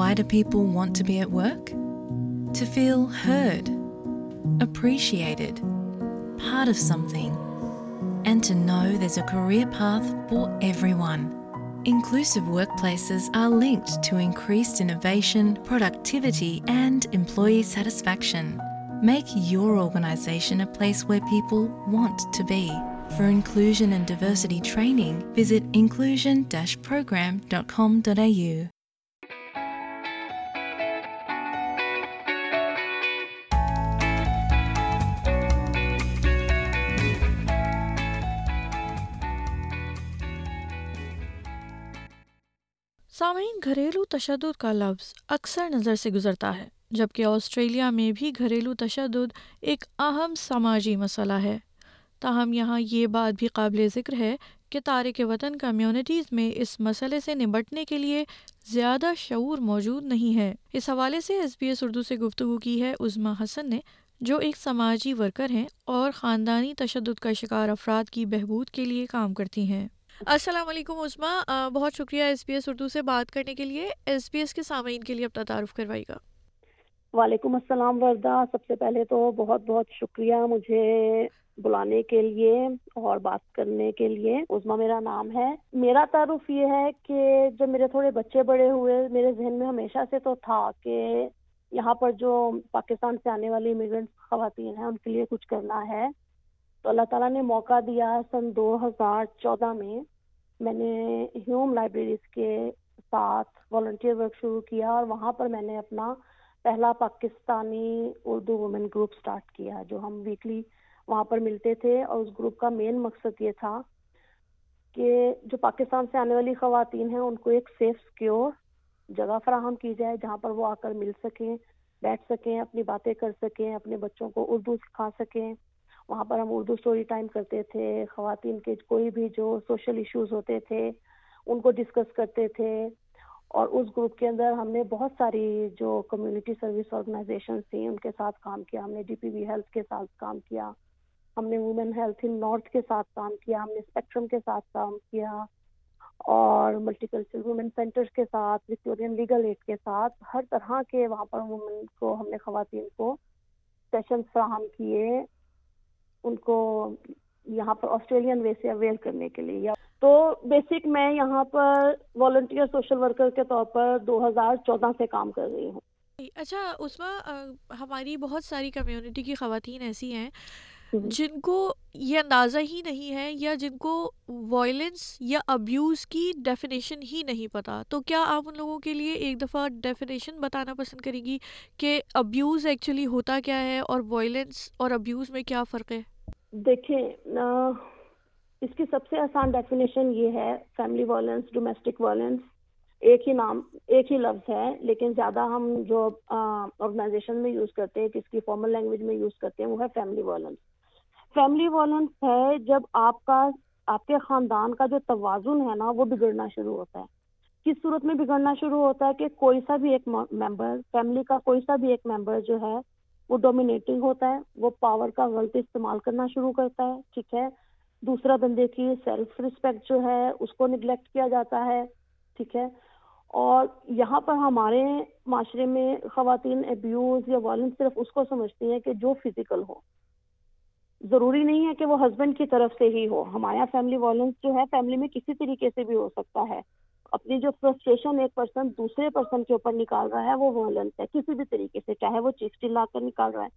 why do people want to be at work? To feel heard, appreciated, part of something, and to know there's a career path for everyone. Inclusive workplaces are linked to increased innovation, productivity, and employee satisfaction. Make your organisation a place where people want to be. For inclusion and diversity training, visit inclusion-program.com.au. سامعین، گھریلو تشدد کا لفظ اکثر نظر سے گزرتا ہے، جبکہ آسٹریلیا میں بھی گھریلو تشدد ایک اہم سماجی مسئلہ ہے۔ تاہم، یہاں یہ بات بھی قابل ذکر ہے کہ تارک وطن کمیونٹیز میں اس مسئلے سے نمٹنے کے لیے زیادہ شعور موجود نہیں ہے۔ اس حوالے سے ایس بی ایس اردو سے گفتگو کی ہے عظما حسن نے، جو ایک سماجی ورکر ہیں اور خاندانی تشدد کا شکار افراد کی بہبود کے لیے کام کرتی ہیں۔ السلام علیکم عظما بہت شکریہ ایس بی ایس اردو سے بات کرنے کے لیے۔ ایس بی ایس کے سامعین کے لیے اپنا تعارف کروائے گا۔ وعلیکم السلام وردہ۔ سب سے پہلے تو بہت بہت شکریہ مجھے بلانے کے لیے اور بات کرنے کے لیے۔ عظما میرا نام ہے۔ میرا تعارف یہ ہے کہ جب میرے تھوڑے بچے بڑے ہوئے، میرے ذہن میں ہمیشہ سے تو تھا کہ یہاں پر جو پاکستان سے آنے والی امیگرینٹ خواتین ہیں، ان کے لیے کچھ کرنا ہے۔ تو اللہ تعالیٰ نے موقع دیا سن دو ہزار چودہ میں۔ میں نے ہیوم لائبریریز کے ساتھ والنٹیئر ورک شروع کیا اور وہاں پر میں نے اپنا پہلا Pakistani Urdu women group start کیا جو ہم ویکلی وہاں پر ملتے تھے اور اس گروپ کا مین مقصد یہ تھا کہ جو پاکستان سے آنے والی خواتین ہیں، ان کو ایک سیف سیکیور جگہ فراہم کی جائے جہاں پر وہ آ کر مل سکیں، بیٹھ سکیں، اپنی باتیں کر سکیں، اپنے بچوں کو اردو سکھا سکیں۔ وہاں پر ہم اردو اسٹوری ٹائم کرتے تھے، خواتین کے کوئی بھی جو سوشل ایشوز ہوتے تھے، ان کو ڈسکس کرتے تھے۔ اور اس گروپ کے اندر ہم نے بہت ساری جو کمیونٹی سروس آرگنائزیشن تھیں، ان کے ساتھ کام کیا۔ ہم نے ڈی پی وی ہیلتھ کے ساتھ کام کیا۔ ہم نے وومن ہیلتھ ان نارتھ کے ساتھ کام کیا۔ ہم نے اسپیکٹرم کے ساتھ کام کیا۔ اور ملٹی کلچر وومن سینٹر کے ساتھ وکٹورین لیگل ایڈ کے ساتھ۔ ہر طرح کے وہاں پر وومن کو، ہم نے خواتین کو سیشن فراہم کیے۔ ان کو یہاں پر آسٹریلین وے سے اویئر کرنے کے لیے. تو بیسک میں یہاں پر والنٹیئر سوشل ورکر کے طور پر دو ہزار چودہ سے کام کر رہی ہوں۔ اچھا اس میں ہماری بہت ساری کمیونٹی کی خواتین ایسی ہیں جن کو یہ اندازہ ہی نہیں ہے یا جن کو وائلنس یا ابیوز کی ڈیفینیشن ہی نہیں پتا تو کیا آپ ان لوگوں کے لیے ایک دفعہ ڈیفینیشن بتانا پسند کریں گی کہ ابیوز ایکچولی ہوتا کیا ہے اور وائلنس اور ابیوز میں کیا فرق ہے؟ دیکھیں اس کی سب سے آسان ڈیفینیشن یہ ہے فیملی وائلنس ڈومیسٹک وائلنس ایک ہی نام ایک ہی لفظ ہے لیکن زیادہ ہم جو آرگنائزیشن میں یوز کرتے ہیں کس کی فارمل لینگویج میں یوز کرتے ہیں وہ ہے فیملی وائلنس فیملی وائلنس ہے جب آپ کا، آپ کے خاندان کا جو توازن ہے نا وہ بگڑنا شروع ہوتا ہے۔ کس صورت میں بگڑنا شروع ہوتا ہے کہ کوئی سا بھی ایک ممبر فیملی کا کوئی سا بھی ایک ممبر جو ہے وہ ڈومینیٹنگ ہوتا ہے، وہ پاور کا غلط استعمال کرنا شروع کرتا ہے، ٹھیک ہے؟ دوسرا بندے کی سیلف رسپیکٹ جو ہے اس کو نگلیکٹ کیا جاتا ہے، ٹھیک ہے؟ اور یہاں پر ہمارے معاشرے میں خواتین ابیوز یا وائلنس صرف اس کو سمجھتی ہیں کہ جو فزیکل ہو۔ ضروری نہیں ہے کہ وہ ہسبینڈ کی طرف سے ہی ہو۔ ہمارے یہاں فیملی وائلنس جو ہے فیملی میں کسی طریقے سے بھی ہو سکتا ہے۔ اپنی جو فرسٹریشن ایک پرسن دوسرے پرسن کے اوپر نکال رہا ہے وہ وائلنس ہے۔ کسی بھی طریقے سے، چاہے وہ چیخ چلا کر نکال رہا ہے،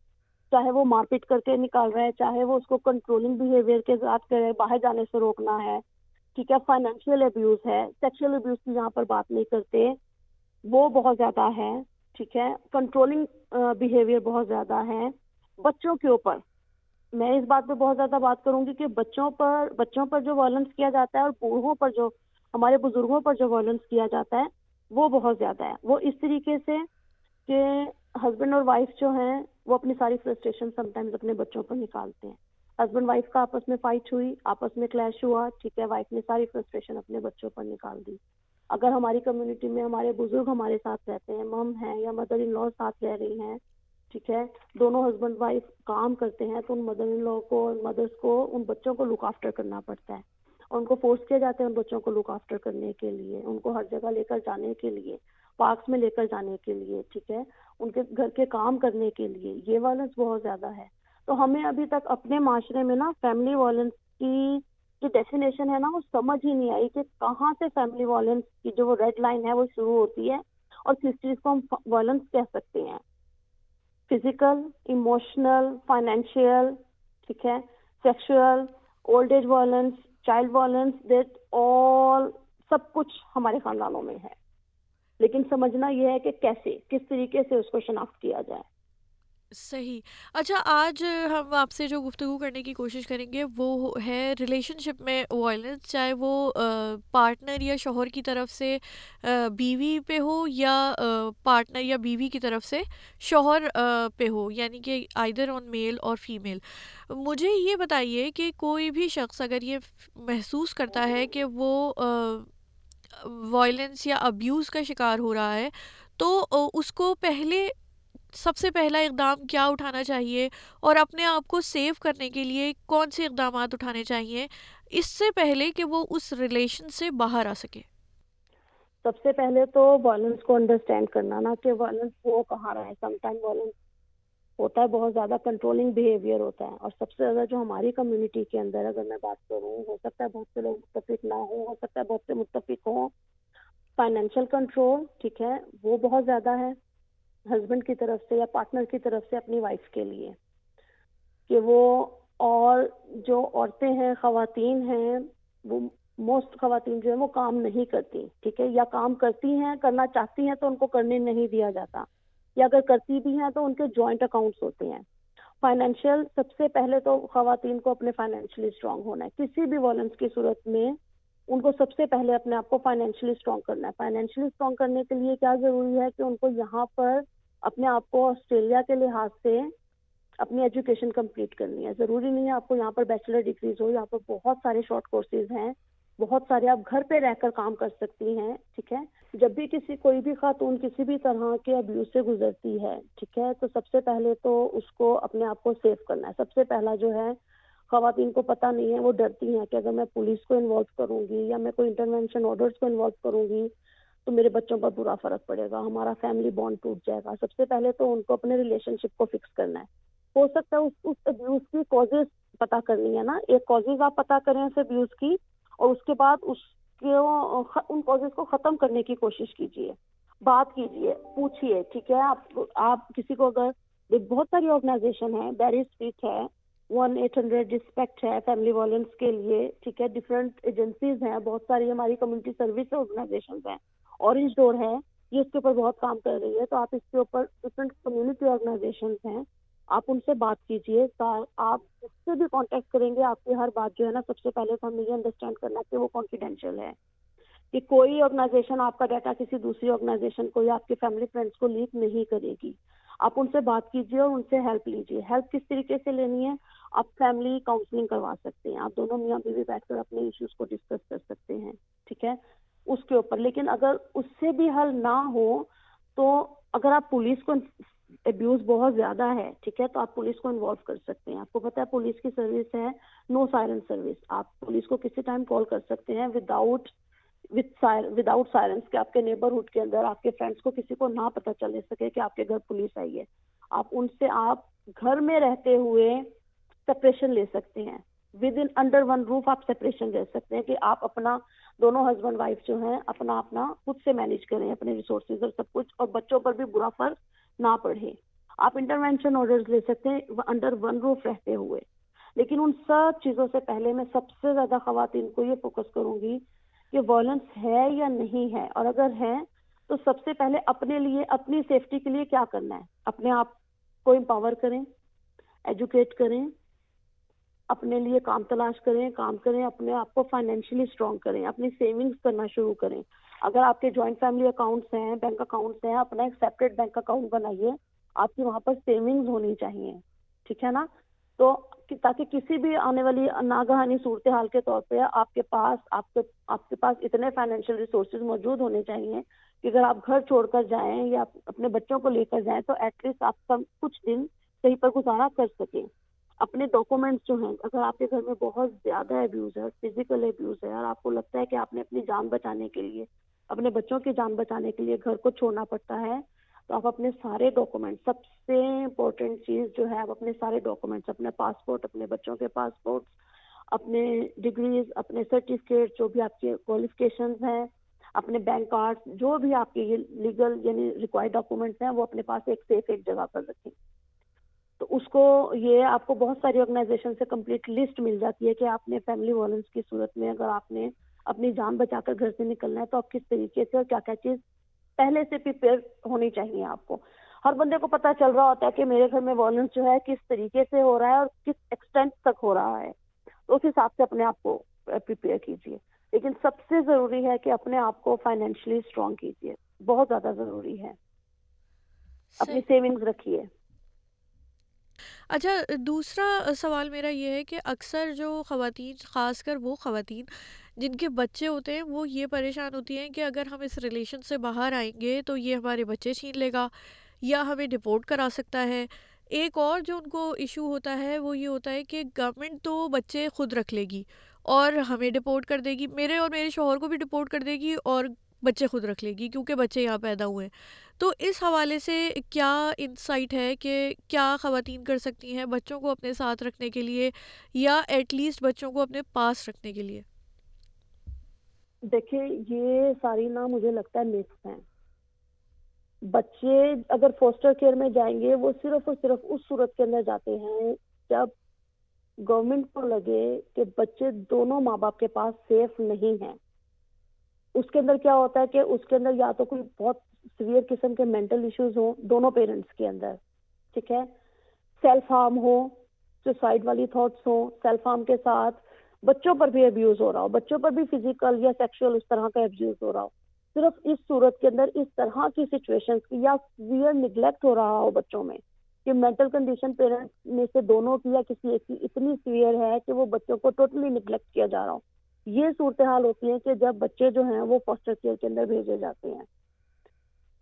چاہے وہ مار پیٹ کر کے نکال رہا ہے، چاہے وہ اس کو کنٹرولنگ بہیویئر کے ساتھ کرے، باہر جانے سے روکنا ہے، ٹھیک ہے فائنینشیل ابیوز ہے سیکشل ابیوز کی یہاں پر بات نہیں کرتے۔ وہ بہت زیادہ ہے ٹھیک ہے کنٹرولنگ بہیویئر بہت زیادہ ہے بچوں کے اوپر۔ میں اس بات پہ بہت زیادہ بات کروں گی کہ بچوں پر بچوں پر جو وائلنس کیا جاتا ہے اور بوڑھوں پر جو، ہمارے بزرگوں پر جو وائلنس کیا جاتا ہے، وہ بہت زیادہ ہے۔ وہ اس طریقے سے کہ ہسبینڈ اور وائف جو ہیں، وہ اپنی ساری فرسٹریشن سم ٹائمز اپنے بچوں پر نکالتے ہیں۔ ہسبینڈ وائف کا آپس میں فائٹ ہوئی، آپس میں کلیش ہوا، ٹھیک ہے وائف نے ساری فرسٹریشن اپنے بچوں پر نکال دی۔ اگر ہماری کمیونٹی میں ہمارے بزرگ ہمارے ساتھ رہتے ہیں مم ہیں یا مدر ان لا ساتھ رہ رہی ہیں ٹھیک ہے، دونوں ہسبینڈ وائف کام کرتے ہیں تو ان مدر ان لا کو مدرس کو، ان بچوں کو لک آفٹر کرنا پڑتا ہے۔ اور ان کو فورس کیا جاتا ہے ان بچوں کو لک آفٹر کرنے کے لیے، ان کو ہر جگہ لے کر جانے کے لیے پارکس میں لے کر جانے کے لیے، ٹھیک ہے۔ ان کے گھر کے کام کرنے کے لیے، یہ وائلنس بہت زیادہ ہے۔ تو ہمیں ابھی تک اپنے معاشرے میں نا فیملی وائلنس کی جو ڈیفینیشن ہے نا، وہ سمجھ ہی نہیں آئی کہ کہاں سے فیملی وائلنس کی جو وہ ریڈ لائن ہے وہ شروع ہوتی ہے اور کس چیز کو ہم وائلنس کہہ سکتے ہیں۔ فزیکل، ایموشنل فائنینشیل ٹھیک ہے sexual old age violence, child violence, that all سب کچھ ہمارے خاندانوں میں ہے۔ لیکن سمجھنا یہ ہے کہ کیسے، کس طریقے سے اس کو شناخت کیا جائے۔ صحیح۔ اچھا آج ہم آپ سے جو گفتگو کرنے کی کوشش کریں گے، وہ ہے ریلیشن شپ میں وائلنس چاہے وہ پارٹنر یا شوہر کی طرف سے بیوی پہ ہو یا پارٹنر یا بیوی کی طرف سے، شوہر پہ ہو یعنی کہ آئدر آن میل اور فیمیل مجھے یہ بتائیے کہ کوئی بھی شخص اگر یہ محسوس کرتا ہے کہ وہ وائلنس یا ابیوز کا شکار ہو رہا ہے، تو اس کو پہلے سب سے پہلا اقدام کیا اٹھانا چاہیے اور اپنے آپ کو سیو کرنے کے لیے کون سے اقدامات اٹھانے چاہیے؟ اس سے پہلے کہ وہ اس ریلیشن سے باہر آ سکے۔ سب سے پہلے تو وائلنس کو انڈرسٹینڈ کرنا نا کہ وائلنس وہ کہاں رہا ہے۔ سم ٹائم وائلنس ہوتا ہے، بہت زیادہ کنٹرولنگ بیہیویئر ہوتا ہے۔ اور سب سے زیادہ جو ہماری کمیونٹی کے اندر اگر میں بات کروں، ہو سکتا ہے بہت سے لوگ متفق نہ ہوں، ہو سکتا ہے بہت سے متفق ہوں۔ فائنینشیل کنٹرول ٹھیک ہے، وہ بہت زیادہ ہے۔ ہسبینڈ کی طرف سے یا پارٹنر کی طرف سے اپنی وائف کے لیے کہ وہ اور جو عورتیں ہیں، خواتین ہیں، وہ موسٹ خواتین جو ہیں وہ کام نہیں کرتی، ٹھیک ہے؟ یا کام کرتی ہیں، کرنا چاہتی ہیں تو ان کو کرنے نہیں دیا جاتا۔ یا اگر کرتی بھی ہیں تو ان کے جوائنٹ اکاؤنٹس ہوتے ہیں۔ فائنینشیل سب سے پہلے تو خواتین کو اپنے فائنینشلی اسٹرانگ ہونا ہے۔ کسی بھی وائلنس کی صورت میں ان کو سب سے پہلے اپنے آپ کو فائنینشلی اسٹرانگ کرنا ہے۔ فائنینشلی اسٹرانگ کرنے کے لیے کیا ضروری ہے کہ ان کو یہاں پر اپنے آپ کو آسٹریلیا کے لحاظ سے اپنی ایجوکیشن کمپلیٹ کرنی ہے۔ ضروری نہیں ہے آپ کو یہاں پر بیچلر ڈگریز ہو، یہاں پر بہت سارے شارٹ کورسز ہیں، بہت سارے آپ گھر پہ رہ کر کام کر سکتی ہیں، ٹھیک ہے؟ جب بھی کسی، کوئی بھی خاتون کسی بھی طرح کے ابیوز سے گزرتی ہے، ٹھیک ہے؟ تو سب سے پہلے تو اس کو اپنے آپ کو سیو کرنا ہے۔ سب سے پہلا جو ہے، خواتین کو پتہ نہیں ہے، وہ ڈرتی ہیں کہ اگر میں پولیس کو انوالو کروں گی یا میں کوئی انٹرونشن آرڈرس کو انوالو کروں گی تو میرے بچوں پر برا فرق پڑے گا، ہمارا فیملی بانڈ ٹوٹ جائے گا۔ سب سے پہلے تو ان کو اپنے ریلیشن شپ کو فکس کرنا ہے۔ ہو سکتا ہے اس ابیوز کی کازز پتا کرنی ہے نا۔ ایک کازز آپ پتا کریں اس ابیوز کی اور اس کے بعد اس کے ان کازز کو ختم کرنے کی کوشش کیجیے۔ بات کیجیے، پوچھیے، ٹھیک ہے؟ آپ آپ کسی کو اگر بہت ساری آرگنائزیشن ہے بیری اسٹریٹ ہے ون ایٹ ہنڈریڈ رسپیکٹ ہے فیملی والنس کے لیے، ٹھیک ہے؟ ڈفرینٹ ایجنسیز ہیں، بہت ساری ہماری کمیونٹی سروس آرگنائزیشن ہیں۔ اورنج ڈور ہے یہ اس کے اوپر بہت کام کر رہی ہے تو آپ اس کے اوپر ڈفرنٹ کمیونٹی آرگنائزیشن ہیں آپ ان سے بات کیجیے آپ اس سے بھی کانٹیکٹ کریں گے آپ کی ہر بات جو ہے نا سب سے پہلے تو ہمیں یہ انڈرسٹینڈ کرنا کہ وہ کانفیڈینشیل ہے کہ کوئی آرگنائزیشن آپ کا ڈیٹا کسی دوسری آرگنائزیشن کو یا آپ کے فیملی فرینڈس کو لیک نہیں کرے گی آپ ان سے بات کیجیے اور ان سے ہیلپ لیجیے ہیلپ کس طریقے سے لینی ہے آپ فیملی کاؤنسلنگ کروا سکتے ہیں آپ دونوں میاں بیوی بیٹھ کر اپنے ایشوز کو ڈسکس کر سکتے ہیں ٹھیک ہے اس کے اوپر۔ لیکن اگر اس سے بھی حل نہ ہو، تو اگر آپ پولیس کو ابیوز بہت زیادہ ہے، ٹھیک ہے، تو آپ پولیس کو انوالو کر سکتے ہیں۔ آپ کو پتا ہے، پولیس کی سروس ہے نو سائرن سروس آپ پولیس کو کسی ٹائم کال کر سکتے ہیں وداؤٹ وداؤٹ سائرنس کہ آپ کے نیبرہڈ کے اندر، آپ کے فرینڈس کو کسی کو نہ پتہ چلے سکے کہ آپ کے گھر پولیس آئی ہے۔ آپ ان سے، آپ گھر میں رہتے ہوئے سپریشن لے سکتے ہیں۔ Within under one roof آپ سپریشن لے سکتے ہیں کہ آپ اپنا دونوں ہسبینڈ وائف جو ہیں اپنا اپنا خود سے مینیج کریں، اپنے ریسورسز اور سب کچھ اور بچوں پر بھی برا فرق نہ پڑے آپ انٹروینشن آرڈر لے سکتے ہیں انڈر ون روف رہتے ہوئے۔ لیکن ان سب چیزوں سے پہلے میں سب سے زیادہ خواتین کو یہ فوکس کروں گی کہ وائلنس ہے یا نہیں ہے۔ اور اگر ہے تو سب سے پہلے اپنے لیے، اپنی سیفٹی کے لیے کیا کرنا ہے؟ اپنے آپ کو امپاور کریں ایجوکیٹ کریں۔ اپنے لیے کام تلاش کریں، کام کریں، اپنے آپ کو فائنینشلی اسٹرانگ کریں، اپنی سیونگس کرنا شروع کریں۔ اگر آپ کے جوائنٹ فیملی اکاؤنٹس ہیں بینک اکاؤنٹس ہیں، اپنا ایک سیپریٹ بینک اکاؤنٹ بنائیے، آپ کی وہاں پر سیونگز ہونی چاہیے، ٹھیک ہے نا؟ تو تاکہ کسی بھی آنے والی ناگہانی صورتحال کے طور پہ آپ کے پاس، آپ کے آپ کے پاس اتنے فائنینشیل ریسورسز موجود ہونے چاہیے کہ اگر آپ گھر چھوڑ کر جائیں یا اپنے بچوں کو لے کر جائیں تو ایٹ لیسٹ آپ کچھ دن کہیں پر گزارا کر سکیں۔ اپنے ڈاکومنٹس جو ہیں، اگر آپ کے گھر میں بہت زیادہ ابیوز ہے فزیکل ابیوز ہے، اور آپ کو لگتا ہے کہ آپ نے اپنی جان بچانے کے لیے، اپنے بچوں کی جان بچانے کے لیے گھر کو چھوڑنا پڑتا ہے، تو آپ اپنے سارے ڈاکومنٹ سب سے امپورٹنٹ چیز جو ہے، آپ اپنے سارے ڈاکومنٹس اپنے پاسپورٹ اپنے بچوں کے پاسپورٹ اپنے ڈگریز اپنے سرٹیفکیٹ جو بھی آپ کے کوالیفکیشنز ہیں، اپنے بینک کارڈ جو بھی آپ کے یہ لیگل یعنی ریکوائرڈ ڈاکومنٹس ہیں، وہ اپنے پاس ایک سیف ایک جگہ پر رکھیں۔ تو اس کو یہ آپ کو بہت ساری آرگنائزیشن سے کمپلیٹ لسٹ مل جاتی ہے کہ آپ نے فیملی وائلنس کی صورت میں اگر آپ نے اپنی جان بچا کر گھر سے نکلنا ہے تو آپ کس طریقے سے اور کیا کیا چیز پہلے سے پریپیئر ہونی چاہیے آپ کو۔ ہر بندے کو پتا چل رہا ہوتا ہے کہ میرے گھر میں وائلنس جو ہے کس طریقے سے ہو رہا ہے اور کس ایکسٹینٹ تک ہو رہا ہے۔ تو اس حساب سے اپنے آپ کو پریپیئر کیجیے۔ لیکن سب سے ضروری ہے کہ اپنے آپ کو فائنینشلی اسٹرانگ کیجیے۔ بہت زیادہ ضروری ہے۔ اپنی سیونگز رکھیے۔ اچھا دوسرا سوال میرا یہ ہے کہ اکثر جو خواتین، خاص کر وہ خواتین جن کے بچے ہوتے ہیں، وہ یہ پریشان ہوتی ہیں کہ اگر ہم اس ریلیشن سے باہر آئیں گے تو یہ ہمارے بچے چھین لے گا یا ہمیں ڈپورٹ کرا سکتا ہے۔ ایک اور جو ان کو ایشو ہوتا ہے، وہ یہ ہوتا ہے کہ گورنمنٹ تو بچے خود رکھ لے گی اور ہمیں ڈپورٹ کر دے گی۔ میرے اور میرے شوہر کو بھی ڈپورٹ کر دے گی اور بچے خود رکھ لے گی کیونکہ بچے یہاں پیدا ہوئے۔ ہیں تو اس حوالے سے کیا انسائٹ ہے کہ کیا خواتین کر سکتی ہیں بچوں کو اپنے ساتھ رکھنے کے لیے یا ایٹ لیسٹ بچوں کو اپنے پاس رکھنے کے لیے؟ دیکھیں یہ ساری نا مجھے لگتا ہے مکس ہیں۔ بچے اگر فوسٹر کیئر میں جائیں گے، وہ صرف اور صرف اس صورت کے اندر جاتے ہیں جب گورنمنٹ کو لگے کہ بچے دونوں ماں باپ کے پاس سیف نہیں ہیں۔ اس کے اندر کیا ہوتا ہے کہ اس کے اندر یا تو کوئی بہت سویئر قسم کے مینٹل ایشوز ہوں دونوں پیرنٹس کے اندر ٹھیک ہے سیلف ہارم ہو سوسائڈ والی تھاٹس ہوں سیلف ہارم کے ساتھ بچوں پر بھی ابیوز ہو رہا ہو بچوں پر بھی فزیکل یا سیکشل اس طرح کا ابیوز ہو رہا ہو صرف اس صورت کے اندر اس طرح کی سچویشن کی یا سویئر نگلیکٹ ہو رہا ہو بچوں میں کہ مینٹل کنڈیشن پیرنٹ میں سے دونوں کی یا کسی ایک کی اتنی سویئر ہے کہ وہ بچوں کو ٹوٹلی نگلیکٹ کیا جا رہا ہو یہ صورتحال ہوتی ہے کہ جب بچے جو ہیں وہ فاسٹر کیئر کے اندر بھیجے جاتے ہیں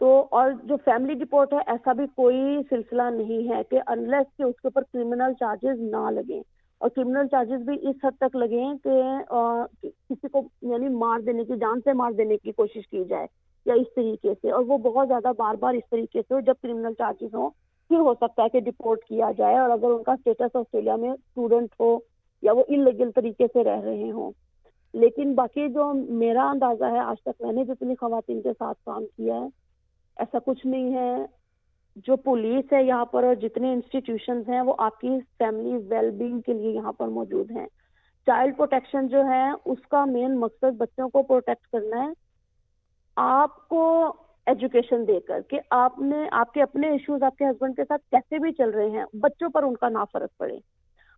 تو اور جو فیملی رپورٹ ہے، ایسا بھی کوئی سلسلہ نہیں ہے کہ انلیس کہ اس کے اوپر کرمنل چارجز نہ لگیں۔ اور کرمنل چارجز بھی اس حد تک لگیں کہ کسی کو یعنی مار دینے کی، جان سے مار دینے کی کوشش کی جائے یا اس طریقے سے۔ اور وہ بہت زیادہ بار بار اس طریقے سے جب کرمنل چارجز ہوں، پھر ہو سکتا ہے کہ ڈپورٹ کیا جائے۔ اور اگر ان کا اسٹیٹس آسٹریلیا میں اسٹوڈنٹ ہو یا وہ انلیگل طریقے سے رہ رہے ہوں۔ لیکن باقی جو میرا اندازہ ہے، آج تک میں نے جتنی خواتین کے ساتھ کام کیا ہے ایسا کچھ نہیں ہے۔ جو پولیس ہے یہاں پر اور جتنے انسٹیٹیوشنز ہیں وہ آپ کی فیملی ویل بینگ کے لیے یہاں پر موجود ہیں۔ چائلڈ پروٹیکشن جو ہے اس کا مین مقصد بچوں کو پروٹیکٹ کرنا ہے۔ آپ کو ایجوکیشن دے کر کہ آپ نے، آپ کے اپنے ایشوز آپ کے ہسبینڈ کے ساتھ کیسے بھی چل رہے ہیں، بچوں پر ان کا نا فرق پڑے۔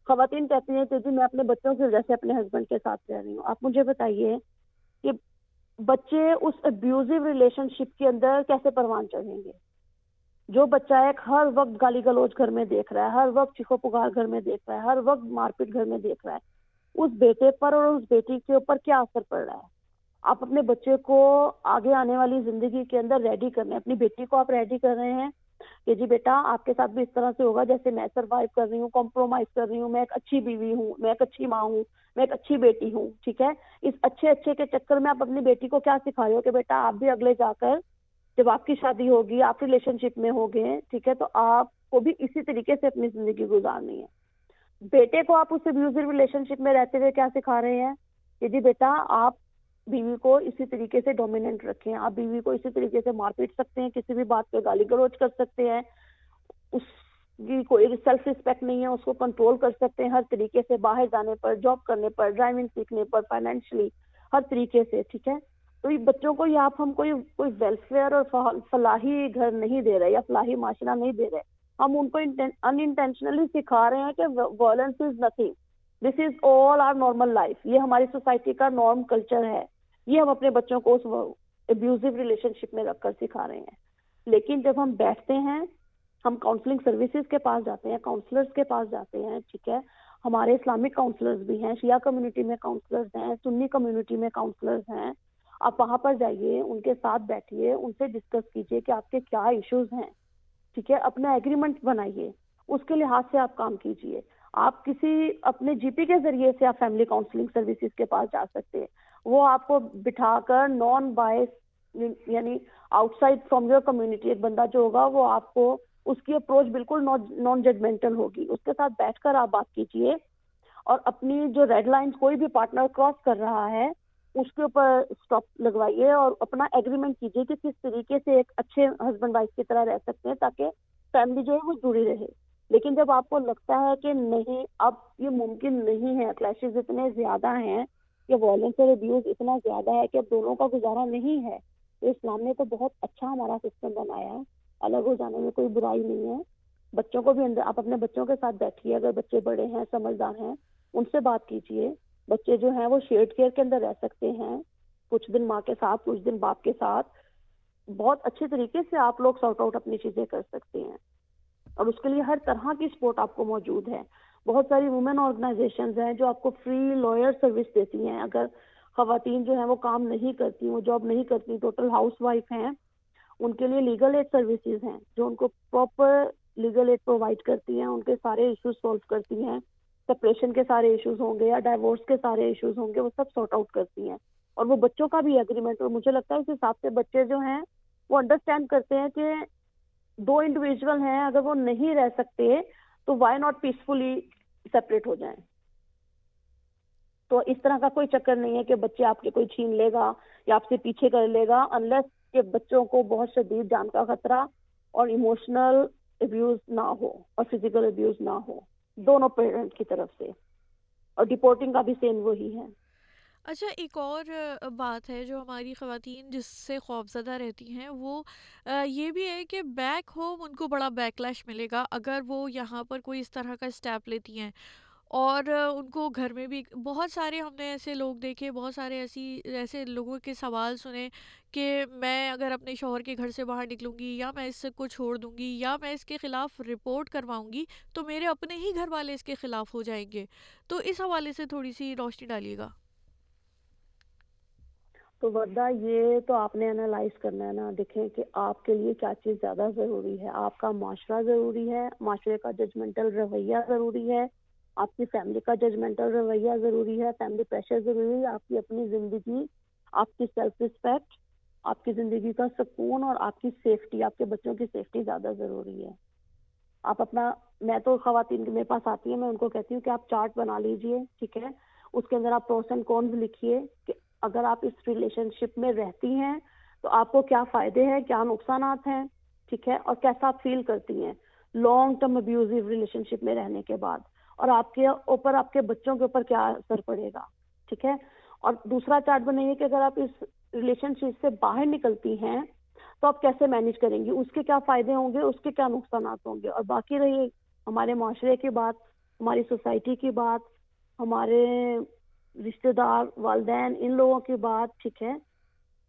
خواتین کہتی ہیں کہ جی میں اپنے بچوں کی وجہ سے اپنے ہسبینڈ کے ساتھ رہ رہی ہوں۔ آپ مجھے بتائیے کہ بچے اس ابیوزو ریلیشن شپ کے اندر کیسے پروان چڑھیں گے؟ جو بچہ ایک ہر وقت گالی گلوچ گھر میں دیکھ رہا ہے، ہر وقت چیخو پگار گھر میں دیکھ رہا ہے، ہر وقت مار پیٹ گھر میں دیکھ رہا ہے، اس بیٹے پر اور اس بیٹی کے اوپر کیا اثر پڑ رہا ہے؟ آپ اپنے بچے کو آگے آنے والی زندگی کے اندر ریڈی کر رہے ہیں، اپنی بیٹی کو آپ ریڈی کر رہے ہیں کہ جی بیٹا آپ کے ساتھ بھی اس طرح سے ہوگا جیسے میں سروائو کر رہی ہوں کمپرومائز کر رہی ہوں، میں ایک اچھی بیوی ہوں، میں ایک اچھی ماں ہوں میں ایک اچھی بیٹی ہوں، ٹھیک ہے؟ اس اچھے اچھے کے چکر میں آپ اپنی بیٹی کو کیا سکھا رہے ہو کہ بیٹا آپ بھی اگلے جا کر جب آپ کی شادی ہوگی، آپ ریلیشن شپ میں ہوگے، ٹھیک ہے؟ تو آپ کو بھی اسی طریقے سے اپنی زندگی گزارنی ہے۔ بیٹے کو آپ اس ابیوزو ریلیشن شپ میں رہتے ہوئے کیا سکھا رہے ہیں؟ کہ جی بیٹا آپ بیوی کو اسی طریقے سے ڈومیننٹ رکھیں، آپ بیوی کو اسی طریقے سے مار پیٹ سکتے ہیں، کسی بھی بات پہ گالی گلوچ کر سکتے ہیں۔ اس جی، کوئی سیلف رسپیکٹ نہیں ہے، اس کو کنٹرول کر سکتے ہیں ہر طریقے سے، باہر جانے پر جاب کرنے پر ڈرائیونگ سیکھنے پر فائنینشلی ہر طریقے سے، ٹھیک ہے؟ تو یہ بچوں کو یہ آپ ہم کوئی کوئی ویلفیئر اور فلاحی گھر نہیں دے رہے یا فلاحی معاشرہ نہیں دے رہے، ہم ان کو ان انٹینشنلی سکھا رہے ہیں کہ violence is nothing this is all are normal life یہ ہماری سوسائٹی کا نارم کلچر ہے۔ یہ ہم اپنے بچوں کو اس ابیوزو ریلیشن شپ میں رکھ کر سکھا رہے ہیں۔ لیکن جب ہم بیٹھتے ہیں ہم کاؤنسلنگ سروسز کے پاس جاتے ہیں کاؤنسلرز کے پاس جاتے ہیں، ٹھیک ہے؟ ہمارے اسلامک کاؤنسلرز بھی ہیں شیعہ کمیونٹی میں کاؤنسلرز ہیں سنی کمیونٹی میں کاؤنسلرز ہیں۔ آپ وہاں پر جائیے، ان کے ساتھ بیٹھیے، ان سے ڈسکس کیجیے کہ آپ کے کیا ایشوز ہیں۔ ٹھیک ہے؟ اپنا ایگریمنٹ بنائیے، اس کے لحاظ سے آپ کام کیجیے۔ آپ کسی اپنے جی پی کے ذریعے سے آپ فیملی کاؤنسلنگ سروسز کے پاس جا سکتے ہیں۔ وہ آپ کو بٹھا کر نان بائس یعنی outside from your community ایک بندہ جو ہوگا وہ آپ کو اس کی اپروچ بالکل نان ججمنٹل ہوگی۔ اس کے ساتھ بیٹھ کر آپ بات کیجیے اور اپنی جو ریڈ لائنس کوئی بھی پارٹنر کراس کر رہا ہے، اس کے اوپر اسٹاپ لگوائیے اور اپنا ایگریمنٹ کیجیے کہ کس طریقے سے ایک اچھے ہسبینڈ وائف کی طرح رہ سکتے ہیں تاکہ فیملی جو ہے وہ جڑی رہے۔ لیکن جب آپ کو لگتا ہے کہ نہیں، اب یہ ممکن نہیں ہے کلیشز اتنے زیادہ ہیں کہ وائلنس اور ابیوز اتنا زیادہ ہے کہ اب دونوں کا گزارا نہیں ہے، تو اسلام نے تو بہت اچھا ہمارا سسٹم بنایا ہے۔ الگ ہو جانے میں کوئی برائی نہیں ہے۔ بچوں کو بھی اندر، آپ اپنے بچوں کے ساتھ بیٹھیے، اگر بچے بڑے ہیں، سمجھدار ہیں، ان سے بات کیجیے۔ بچے جو ہیں، وہ شیئر کیئر کے اندر رہ سکتے ہیں۔ کچھ دن ماں کے ساتھ، کچھ دن باپ کے ساتھ۔ بہت اچھے طریقے سے آپ لوگ سارٹ آؤٹ اپنی چیزیں کر سکتے ہیں۔ اور اس کے لیے ہر طرح کی سپورٹ آپ کو موجود ہے۔ بہت ساری وومن آرگنائزیشن ہیں جو آپ کو فری لائر سروس دیتی ہیں۔ اگر خواتین جو ہیں، وہ کام نہیں کرتی، وہ جاب نہیں کرتی ٹوٹل ہاؤس وائف ہیں۔ ان کے لیے لیگل ایڈ سروسز ہیں جو ان کو پراپر لیگل ایڈ پرووائڈ کرتی ہیں، ان کے سارے ایشوز سالو کرتی ہیں۔ سپریشن کے سارے ایشوز ہوں گے یا ڈائیورس کے سارے ایشوز ہوں گے، وہ سب سارٹ آؤٹ کرتی ہیں۔ اور وہ بچوں کا بھی اگریمنٹ اور مجھے لگتا ہے اس حساب سے بچے جو ہیں، وہ انڈرسٹینڈ کرتے ہیں کہ دو انڈیویجول ہیں، اگر وہ نہیں رہ سکتے تو وائی ناٹ پیسفلی سپریٹ ہو جائیں؟ تو اس طرح کا کوئی چکر نہیں ہے کہ بچے آپ کے کوئی چھین لے گا یا آپ سے پیچھے کر لے گا انلیس کہ بچوں کو بہت شدید جان کا خطرہ اور ایموشنل ابیوز نہ ہو اور فزیکل ابیوز نہ ہو، دونوں پیرنٹ کی طرف سے۔ اور ڈپورٹنگ کا بھی سیم وہی ہے۔ اچھا ایک اور بات ہے جو ہماری خواتین جس سے خوف زدہ رہتی ہیں، وہ یہ بھی ہے کہ بیک ہوم ان کو بڑا بیک لیش ملے گا اگر وہ یہاں پر کوئی اس طرح کا اسٹیپ لیتی ہیں۔ اور ان کو گھر میں بھی بہت سارے ہم نے ایسے لوگ دیکھے، بہت سارے ایسی، ایسے لوگوں کے سوال سنے کہ میں اگر اپنے شوہر کے گھر سے باہر نکلوں گی یا میں اس کو چھوڑ دوں گی یا میں اس کے خلاف رپورٹ کرواؤں گی تو میرے اپنے ہی گھر والے اس کے خلاف ہو جائیں گے۔ تو اس حوالے سے تھوڑی سی روشنی ڈالیے گا۔ تو وردہ، یہ تو آپ نے انالائز کرنا ہے نا، دیکھیں کہ آپ کے لیے کیا چیز زیادہ ضروری ہے۔ آپ کا معاشرہ ضروری ہے، معاشرے کا ججمنٹل رویہ ضروری ہے۔ آپ کی فیملی کا ججمنٹل رویہ ضروری ہے فیملی پریشر ضروری ہے، آپ کی اپنی زندگی، آپ کی سیلف رسپیکٹ آپ کی زندگی کا سکون اور آپ کی سیفٹی آپ کے بچوں کی سیفٹی زیادہ ضروری ہے۔ آپ اپنا، میں تو خواتین میرے پاس آتی ہیں، میں ان کو کہتی ہوں کہ آپ چارٹ بنا لیجیے، ٹھیک ہے؟ اس کے اندر آپ پروس اینڈ کونز لکھیے کہ اگر آپ اس ریلیشن شپ میں رہتی ہیں تو آپ کو کیا فائدے ہیں، کیا نقصانات ہیں، ٹھیک ہے؟ اور کیسا آپ فیل کرتی ہیں long term abusive relationship میں رہنے کے بعد۔ اور آپ کے اوپر، آپ کے بچوں کے اوپر کیا اثر پڑے گا؟ ٹھیک ہے؟ اور دوسرا چارٹ بنائیے کہ اگر آپ اس ریلیشن شپ سے باہر نکلتی ہیں، تو آپ کیسے مینج کریں گی؟ اس کے کیا فائدے ہوں گے؟ اس کے کیا نقصانات ہوں گے؟ اور باقی رہی ہمارے معاشرے کی بات، ہماری سوسائٹی کی بات، ہمارے رشتے دار والدین، ان لوگوں کی بات، ٹھیک ہے؟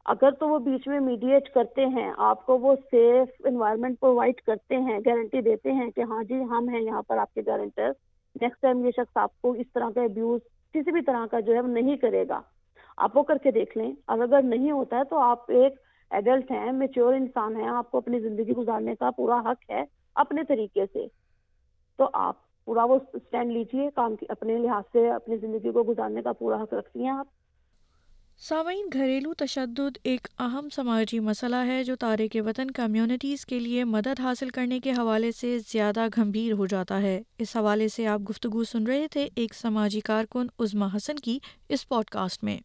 اگر تو وہ بیچ میں میڈیٹ کرتے ہیں، آپ کو وہ سیف انوائرمنٹ پرووائڈ کرتے ہیں گارنٹی دیتے ہیں کہ ہاں جی ہم ہیں یہاں پر آپ کے گارنٹر نیکسٹ ٹائم یہ شخص آپ کو اس طرح کا ابیوز کسی بھی طرح کا جو ہے وہ نہیں کرے گا۔ آپ وہ کر کے دیکھ لیں۔ اور اگر نہیں ہوتا ہے تو آپ ایک ایڈلٹ ہیں میچور انسان ہیں۔ آپ کو اپنی زندگی گزارنے کا پورا حق ہے اپنے طریقے سے۔ تو آپ پورا وہ اسٹینڈ لیجیے کام کی، اپنے لحاظ سے اپنی زندگی کو گزارنے کا پورا حق رکھتی ہیں آپ۔ سامعین، گھریلو تشدد ایک اہم سماجی مسئلہ ہے جو تارک وطن کمیونٹیز کے لیے مدد حاصل کرنے کے حوالے سے زیادہ گھمبیر ہو جاتا ہے۔ اس حوالے سے آپ گفتگو سن رہے تھے ایک سماجی کارکن عظما حسن کی اس پوڈ کاسٹ میں۔